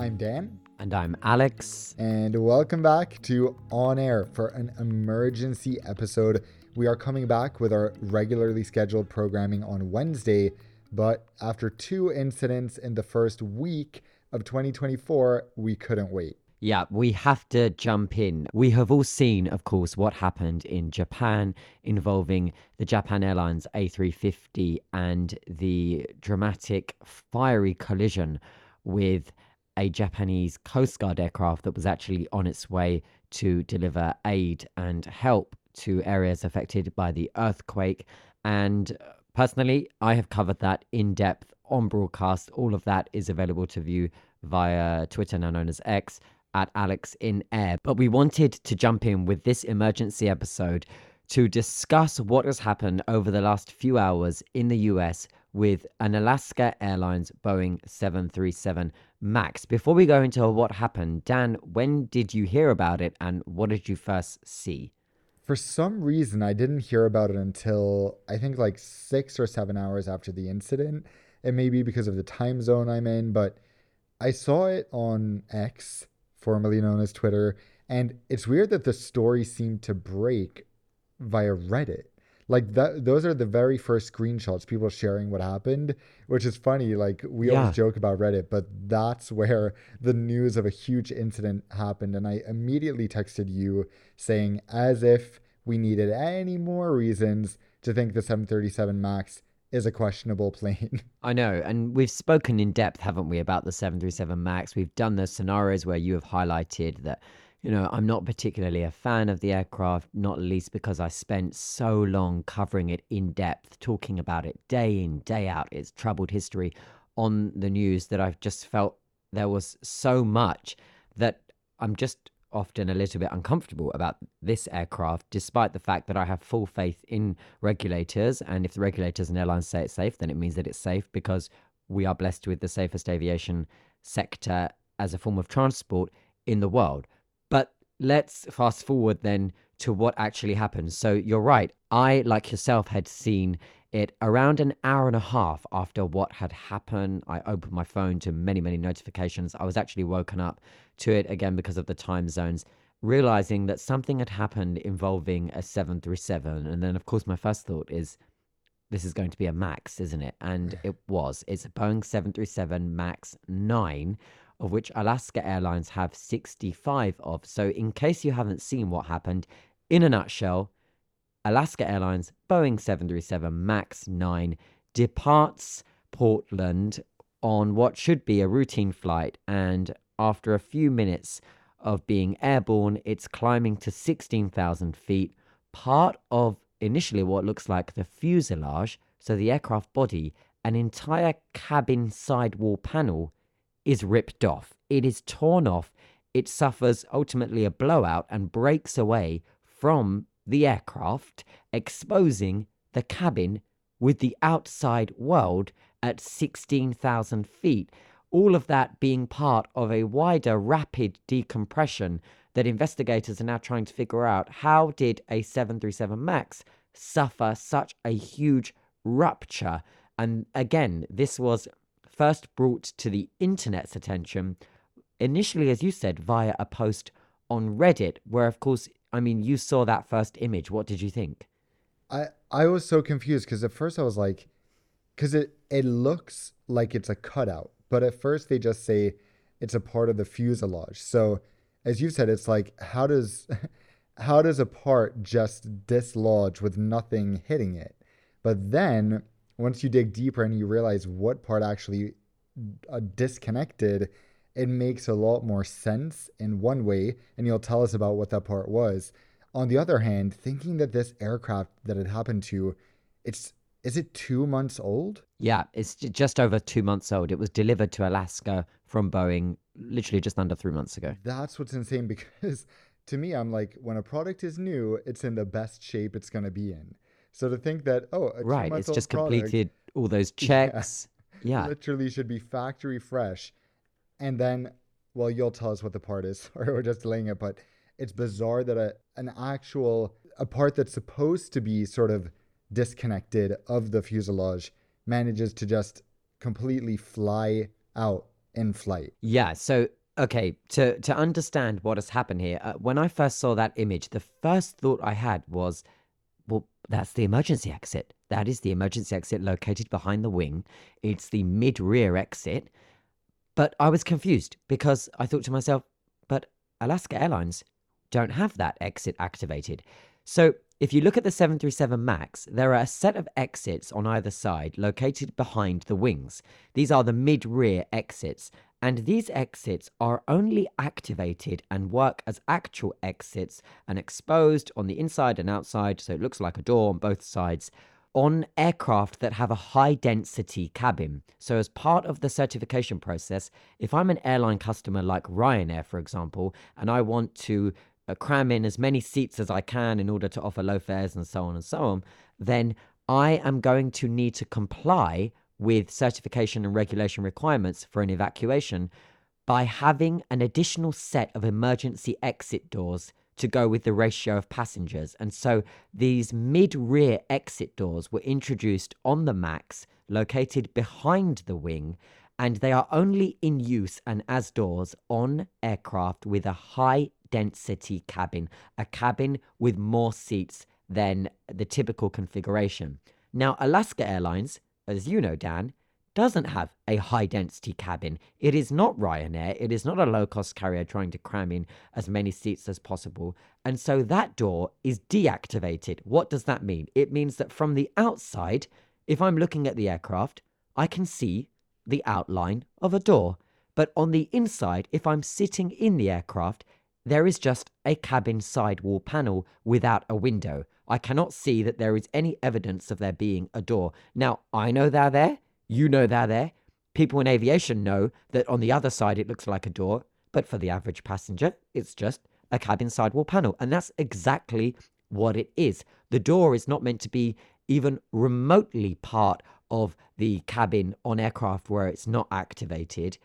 I'm Dan. And I'm Alex. And welcome back to On Air for an emergency episode. We are coming back with our regularly scheduled programming on Wednesday, but after two incidents in the first week of 2024, we couldn't wait. Yeah, we have to jump in. We have all seen, of course, what happened in Japan involving the Japan Airlines A350 and the dramatic fiery collision with a Japanese Coast Guard aircraft that was actually on its way to deliver aid and help to areas affected by the earthquake. And uh, personally, I have covered that in depth on broadcast. All of that is available to view via Twitter, now known as X at Alex in Air. But we wanted to jump in with this emergency episode to discuss what has happened over the last few hours in the US with an Alaska Airlines Boeing 737 MAX. Before we go into what happened, Dan, when did you hear about it and what did you first see? For some reason, I didn't hear about it until I think like six or seven hours after the incident. It may be because of the time zone I'm in, but I saw it on X formerly known as Twitter. And it's weird that the story seemed to break via Reddit. Like that, those are the very first screenshots, people sharing what happened, which is funny. Like we yeah. always joke about Reddit, but that's where the news of a huge incident happened. And I immediately texted you saying, as if we needed any more reasons to think the 737 Max is a questionable plane. I know. And we've spoken in depth, haven't we, about the 737 MAX? We've done the scenarios where you have highlighted that, you know, I'm not particularly a fan of the aircraft, not least because I spent so long covering it in depth, talking about it day in, day out, its troubled history on the news that I've just felt there was so much that I'm just often a little bit uncomfortable about this aircraft, despite the fact that I have full faith in regulators. And if the regulators and airlines say it's safe, then it means that it's safe because we are blessed with the safest aviation sector as a form of transport in the world. Let's fast forward then to what actually happened. So you're right. I, like yourself, had seen it around an hour and a half after what had happened. I opened my phone to many, many notifications. I was actually woken up to it again because of the time zones, realizing that something had happened involving a 737. And then, of course, my first thought is, this is going to be a MAX, isn't it? And it was. It's a Boeing 737 MAX 9, of which Alaska Airlines have 65 of. So, in case you haven't seen what happened, in a nutshell, Alaska Airlines Boeing 737 MAX 9 departs Portland on what should be a routine flight. And after a few minutes of being airborne, it's climbing to 16,000 feet. Part of initially what looks like the fuselage, so the aircraft body, an entire cabin sidewall panel is ripped off. It is torn off. It suffers ultimately a blowout and breaks away from the aircraft, exposing the cabin with the outside world at 16,000 feet. All of that being part of a wider rapid decompression that investigators are now trying to figure out how did a 737 MAX suffer such a huge rupture? And again, this was first brought to the internet's attention initially, as you said, via a post on Reddit, where, of course, I mean, you saw that first image. What did you think? I I was so confused because at first I was like, because it it looks like it's a cutout, but at first they just say it's a part of the fuselage. So as you said, it's like how does how does a part just dislodge with nothing hitting it? But then once you dig deeper and you realize what part actually uh, disconnected it makes a lot more sense in one way, and you'll tell us about what that part was. On the other hand, thinking that this aircraft that it happened to, it's is it two months old? Yeah, it's just over two months old. It was delivered to Alaska from Boeing literally just under three months ago. That's what's insane because to me, I'm like, when a product is new, it's in the best shape it's going to be in. So to think that, oh, right, it's just product, completed all those checks. Yeah, yeah. Literally should be factory fresh and then well you'll tell us what the part is or we're just delaying it but it's bizarre that a, an actual a part that's supposed to be sort of disconnected of the fuselage manages to just completely fly out in flight. Yeah. So, okay, to to understand what has happened here, uh, when I first saw that image, the first thought I had was, that's the emergency exit. That is the emergency exit located behind the wing. It's the mid rear exit. But I was confused because I thought to myself, but Alaska Airlines don't have that exit activated. So if you look at the 737 MAX, there are a set of exits on either side located behind the wings. These are the mid rear exits, and these exits are only activated and work as actual exits and exposed on the inside and outside, so it looks like a door on both sides. On aircraft that have a high density cabin. So, as part of the certification process, if I'm an airline customer like Ryanair, for example, and I want to uh, cram in as many seats as I can in order to offer low fares and so on and so on, then I am going to need to comply with certification and regulation requirements for an evacuation by having an additional set of emergency exit doors to go with the ratio of passengers. And so these mid rear exit doors were introduced on the MAX, located behind the wing, and they are only in use and as doors on aircraft with a high density cabin, a cabin with more seats than the typical configuration. Now, Alaska Airlines, as you know, Dan, doesn't have a high density cabin. It is not Ryanair. It is not a low cost carrier trying to cram in as many seats as possible. And so that door is deactivated. What does that mean? It means that from the outside, if I'm looking at the aircraft, I can see the outline of a door. But on the inside, if I'm sitting in the aircraft, there is just a cabin sidewall panel without a window. I cannot see that there is any evidence of there being a door. Now, I know they're there. You know they're there. People in aviation know that on the other side it looks like a door, but for the average passenger, it's just a cabin sidewall panel. And that's exactly what it is. The door is not meant to be even remotely part of the cabin on aircraft where it's not activated.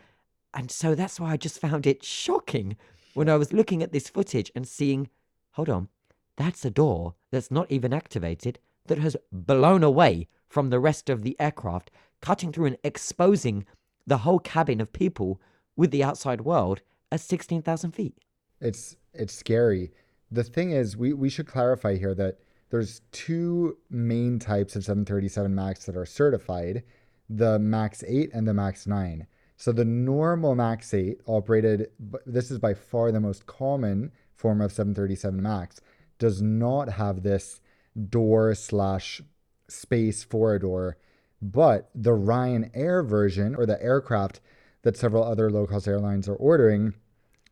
And so that's why I just found it shocking when I was looking at this footage and seeing, hold on, that's a door that's not even activated that has blown away from the rest of the aircraft, cutting through and exposing the whole cabin of people with the outside world at 16,000 feet. It's it's scary. The thing is, we, we should clarify here that there's two main types of 737 MAX that are certified the MAX 8 and the MAX 9. So the normal MAX 8 operated, this is by far the most common form of 737 MAX, does not have this door slash space for a door. But the Ryanair version, or the aircraft that several other low cost airlines are ordering,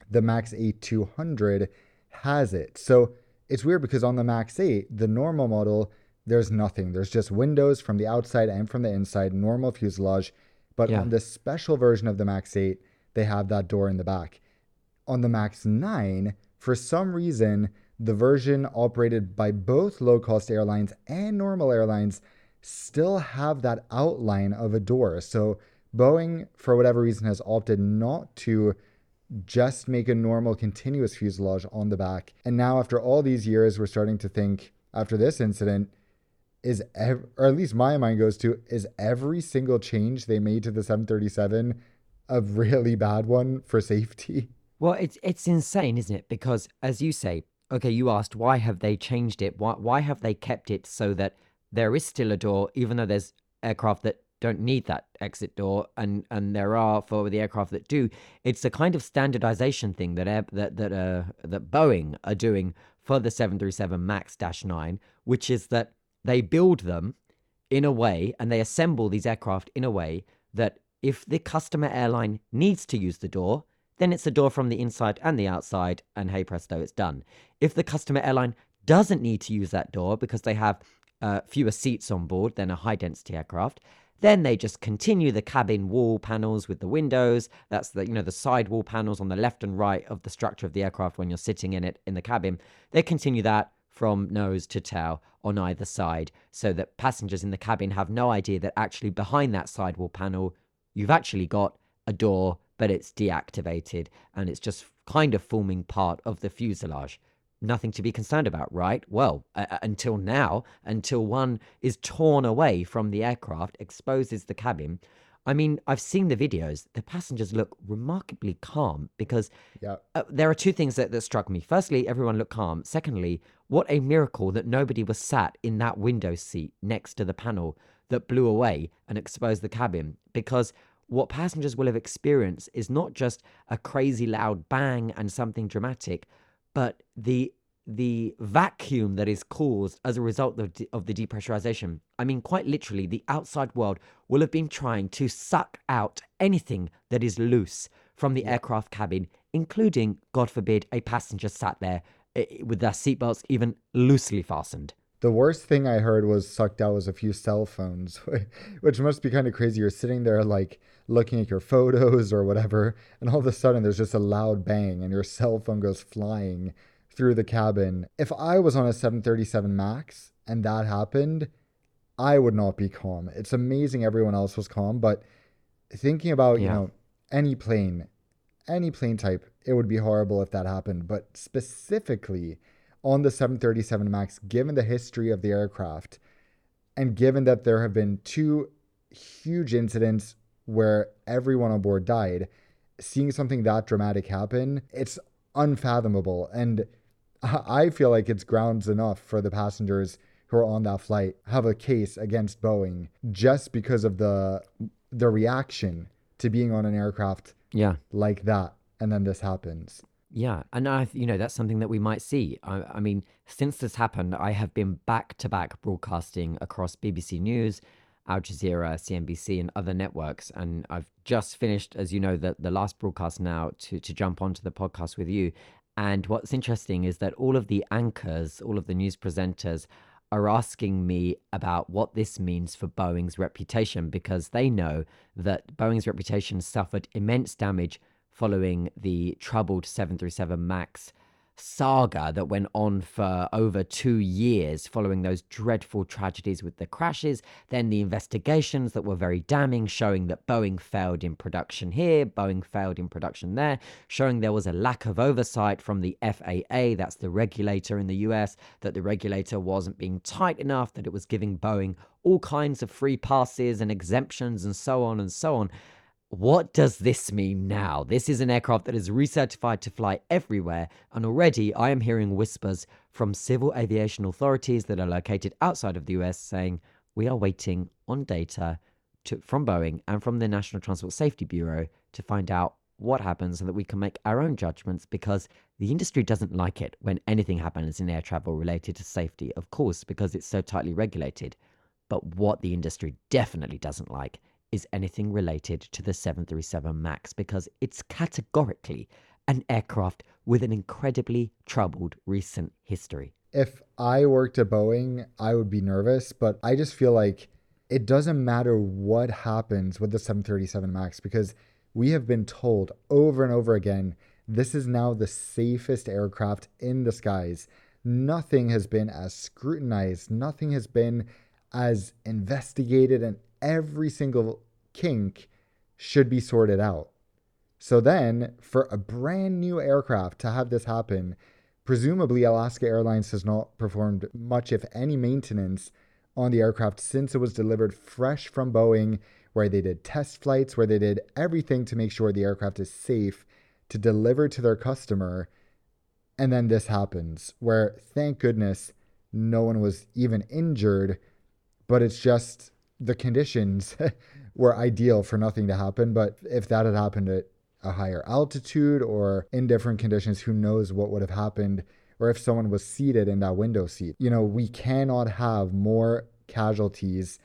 the MAX 8 200 has it. So it's weird because on the MAX 8, the normal model, there's nothing. There's just windows from the outside and from the inside, normal fuselage. But yeah. on the special version of the Max 8, they have that door in the back. On the Max 9, for some reason, the version operated by both low cost airlines and normal airlines still have that outline of a door. So Boeing, for whatever reason, has opted not to just make a normal continuous fuselage on the back. And now, after all these years, we're starting to think, after this incident, is ev- or at least my mind goes to is every single change they made to the 737 a really bad one for safety? Well it's it's insane isn't it? Because as you say okay you asked why have they changed it? Why why have they kept it so that there is still a door even though there's aircraft that don't need that exit door and and there are for the aircraft that do it's a kind of standardization thing that air, that that uh that Boeing are doing for the 737 max 9 which is that they build them in a way and they assemble these aircraft in a way that if the customer airline needs to use the door, then it's a door from the inside and the outside, and hey presto, it's done. If the customer airline doesn't need to use that door because they have uh, fewer seats on board than a high density aircraft, then they just continue the cabin wall panels with the windows. That's the you know the side wall panels on the left and right of the structure of the aircraft when you're sitting in it in the cabin. They continue that from nose to tail on either side so that passengers in the cabin have no idea that actually behind that sidewall panel you've actually got a door but it's deactivated and it's just kind of forming part of the fuselage. Nothing to be concerned about right? Well uh, until now until one is torn away from the aircraft exposes the cabin I mean, I've seen the videos. The passengers look remarkably calm because Yeah. uh, there are two things that, that struck me. Firstly, everyone looked calm. Secondly, what a miracle that nobody was sat in that window seat next to the panel that blew away and exposed the cabin. Because what passengers will have experienced is not just a crazy loud bang and something dramatic, but the the vacuum that is caused as a result of, de- of the depressurization. I mean, quite literally, the outside world will have been trying to suck out anything that is loose from the aircraft cabin, including, God forbid, a passenger sat there eh, with their seatbelts even loosely fastened. The worst thing I heard was sucked out was a few cell phones, which must be kind of crazy. You're sitting there like looking at your photos or whatever, and all of a sudden there's just a loud bang and your cell phone goes flying through the cabin. If I was on a 737 MAX and that happened, I would not be calm. It's amazing everyone else was calm, but thinking about, you know, any plane, any plane type, it would be horrible if that happened. But specifically on the 737 MAX, given the history of the aircraft, and given that there have been two huge incidents where everyone on board died, seeing something that dramatic happen, it's unfathomable. And I feel like it's grounds enough for the passengers who are on that flight have a case against Boeing just because of the the reaction to being on an aircraft Yeah. like that and then this happens. Yeah, and I, you know, that's something that we might see. I, I mean, since this happened, I have been back to back broadcasting across BBC News, Al Jazeera, CNBC, and other networks. And I've just finished, as you know, the, the last broadcast now to, to jump onto the podcast with you. And what's interesting is that all of the anchors, all of the news presenters are asking me about what this means for Boeing's reputation because they know that Boeing's reputation suffered immense damage following the troubled 737 MAX saga that went on for over two years following those dreadful tragedies with the crashes. Then the investigations that were very damning, showing that Boeing failed in production here, Boeing failed in production there, showing there was a lack of oversight from the FAA, that's the regulator in the US, that the regulator wasn't being tight enough, that it was giving Boeing all kinds of free passes and exemptions and so on and so on. What does this mean now? This is an aircraft that is recertified to fly everywhere, and already I am hearing whispers from civil aviation authorities that are located outside of the US saying we are waiting on data to, from Boeing and from the National Transport Safety Bureau to find out what happens so that we can make our own judgments because the industry doesn't like it when anything happens in air travel related to safety, of course, because it's so tightly regulated. But what the industry definitely doesn't like is anything related to the 737 MAX because it's categorically an aircraft with an incredibly troubled recent history. If I worked at Boeing, I would be nervous, but I just feel like it doesn't matter what happens with the 737 MAX because we have been told over and over again this is now the safest aircraft in the skies. Nothing has been as scrutinized, nothing has been as investigated, and every single kink should be sorted out. So then, for a brand new aircraft to have this happen, presumably Alaska Airlines has not performed much, if any, maintenance on the aircraft since it was delivered fresh from Boeing, where they did test flights, where they did everything to make sure the aircraft is safe to deliver to their customer. And then this happens, where thank goodness no one was even injured, but it's just the conditions were ideal for nothing to happen. But if that had happened at a higher altitude or in different conditions, who knows what would have happened, or if someone was seated in that window seat. You know, we cannot have more casualties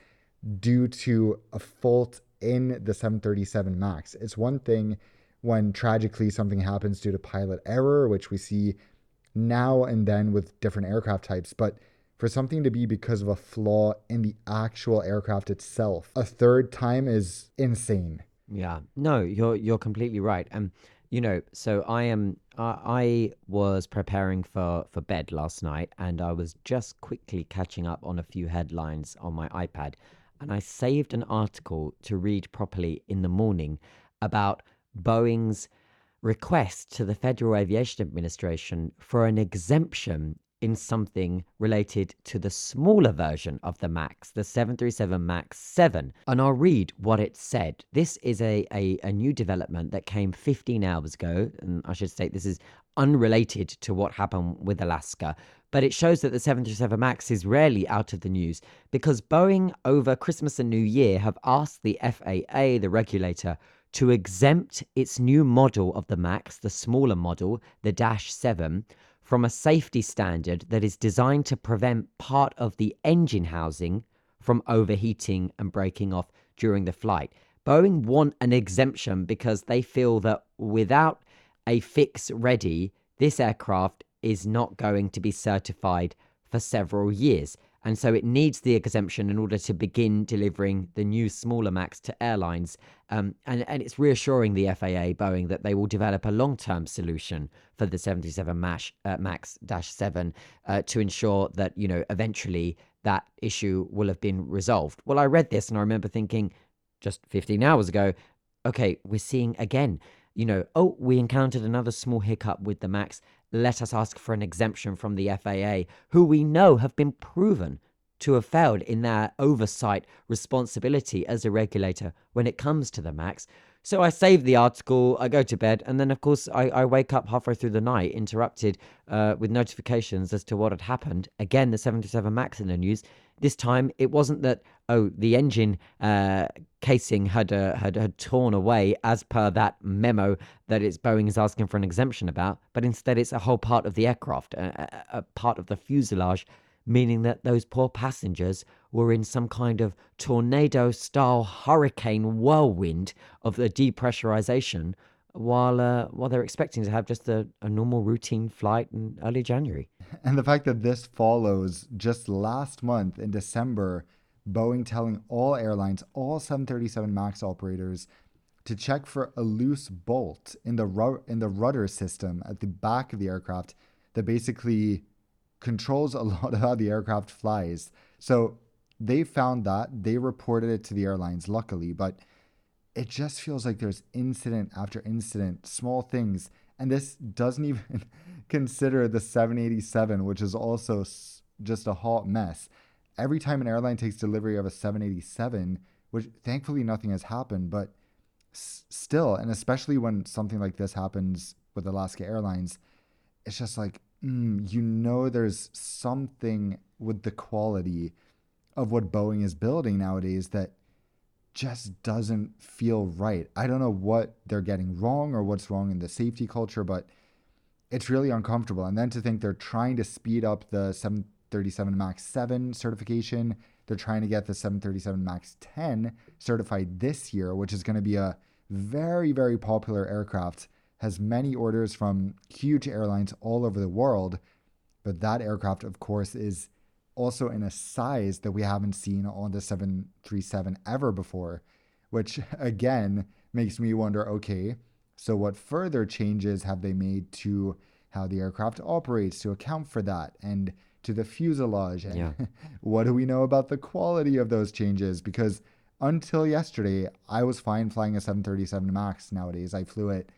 due to a fault in the 737 MAX. It's one thing when tragically something happens due to pilot error, which we see now and then with different aircraft types, but for something to be because of a flaw in the actual aircraft itself, a third time is insane. Yeah, no, you're you're completely right. Um, you know, so I am I, I was preparing for for bed last night, and I was just quickly catching up on a few headlines on my iPad, and I saved an article to read properly in the morning about Boeing's request to the Federal Aviation Administration for an exemption in something related to the smaller version of the MAX, the 737 MAX 7. And I'll read what it said. This is a, a, a, new development that came 15 hours ago. And I should state this is unrelated to what happened with Alaska. But it shows that the 737 MAX is rarely out of the news because Boeing, over Christmas and New Year, have asked the FAA, the regulator, to exempt its new model of the MAX, the smaller model, the Dash 7, from a safety standard that is designed to prevent part of the engine housing from overheating and breaking off during the flight. Boeing want an exemption because they feel that without a fix ready, this aircraft is not going to be certified for several years. And so it needs the exemption in order to begin delivering the new smaller MAX to airlines. Um, and, and it's reassuring the FAA, Boeing, that they will develop a long term solution for the 77 MAX, uh, MAX 7 uh, to ensure that, you know, eventually that issue will have been resolved. Well, I read this and I remember thinking just 15 hours ago, okay, we're seeing again, you know, oh, we encountered another small hiccup with the MAX let us ask for an exemption from the FAA, who we know have been proven to have failed in their oversight responsibility as a regulator when it comes to the MAX. So I save the article, I go to bed, and then, of course, I, I wake up halfway through the night, interrupted uh, with notifications as to what had happened. Again, the 77 MAX in the news. This time, it wasn't that, oh, the engine uh, casing had, uh, had, had torn away as per that memo that it's Boeing is asking for an exemption about, but instead it's a whole part of the aircraft, a, a part of the fuselage meaning that those poor passengers were in some kind of tornado style hurricane whirlwind of the depressurization while uh, while they're expecting to have just a, a normal routine flight in early January. And the fact that this follows just last month in December, Boeing telling all airlines, all 737 MAX operators, to check for a loose bolt in the ru- in the rudder system at the back of the aircraft that basically controls a lot of how the aircraft flies. So they found that, they reported it to the airlines, luckily, but it just feels like there's incident after incident, small things. And this doesn't even consider the 787, which is also just a hot mess. Every time an airline takes delivery of a 787, which thankfully nothing has happened, but s- still, and especially when something like this happens with Alaska Airlines, it's just like mm, you know there's something with the quality of what Boeing is building nowadays that just doesn't feel right. I don't know what they're getting wrong or what's wrong in the safety culture, but it's really uncomfortable. And then to think they're trying to speed up the 737 MAX 7 certification, they're trying to get the 737 MAX 10 certified this year, which is going to be a very, very popular aircraft has many orders from huge airlines all over the world. But that aircraft, of course, is also in a size that we haven't seen on the 737 ever before, which again makes me wonder okay, so what further changes have they made to how the aircraft operates to account for that and to the fuselage? And yeah. what do we know about the quality of those changes? Because until yesterday, I was fine flying a 737 MAX nowadays. I flew it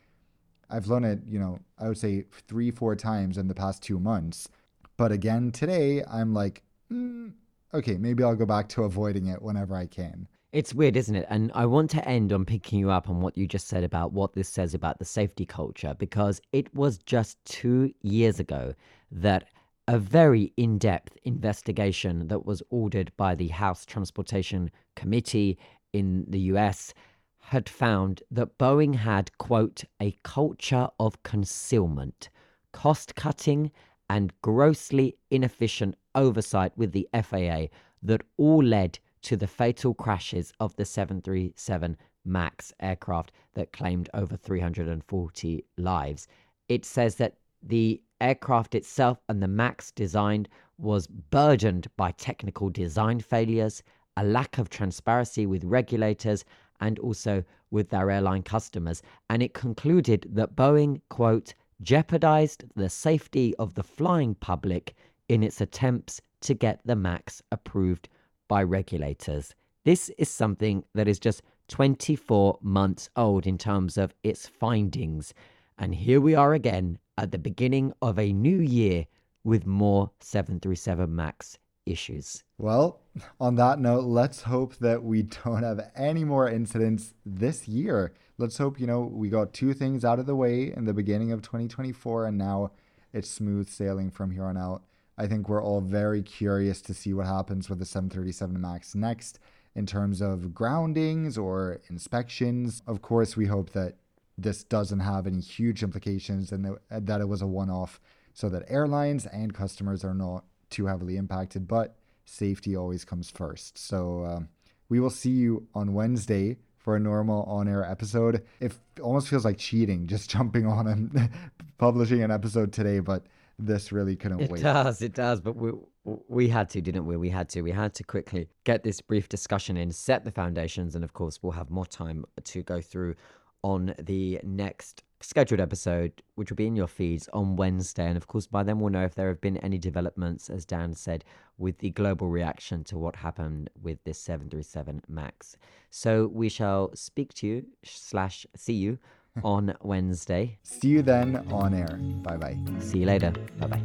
I've flown it, you know, I would say three, four times in the past two months. But again, today, I'm like, mm, okay, maybe I'll go back to avoiding it whenever I can. It's weird, isn't it? And I want to end on picking you up on what you just said about what this says about the safety culture, because it was just two years ago that a very in depth investigation that was ordered by the House Transportation Committee in the US had found that Boeing had, quote, a culture of concealment, cost cutting, and grossly inefficient oversight with the FAA that all led to the fatal crashes of the 737 MAX aircraft that claimed over 340 lives. It says that the aircraft itself and the MAX design was burdened by technical design failures, a lack of transparency with regulators, and also with their airline customers. And it concluded that Boeing, quote, jeopardized the safety of the flying public in its attempts to get the MAX approved by regulators. This is something that is just 24 months old in terms of its findings. And here we are again at the beginning of a new year, with more 737 MAX issues. Well, on that note, let's hope that we don't have any more incidents this year. Let's hope, you know, we got two things out of the way in the beginning of 2024 and now it's smooth sailing from here on out. I think we're all very curious to see what happens with the 737 MAX next in terms of groundings or inspections. Of course, we hope that this doesn't have any huge implications and that it was a one off so that airlines and customers are not too heavily impacted, but safety always comes first. So um, we will see you on Wednesday for a normal on air episode. It almost feels like cheating just jumping on and publishing an episode today, but this really couldn't it wait. It does, it does. But we we had to, didn't we? We had to. We had to quickly get this brief discussion in, set the foundations, and of course, we'll have more time to go through on the next scheduled episode, which will be in your feeds on Wednesday. And of course, by then we'll know if there have been any developments, as Dan said, with the global reaction to what happened with this 737 MAX. So we shall speak to you slash see you on Wednesday. See you then on air. Bye bye. See you later. Bye bye.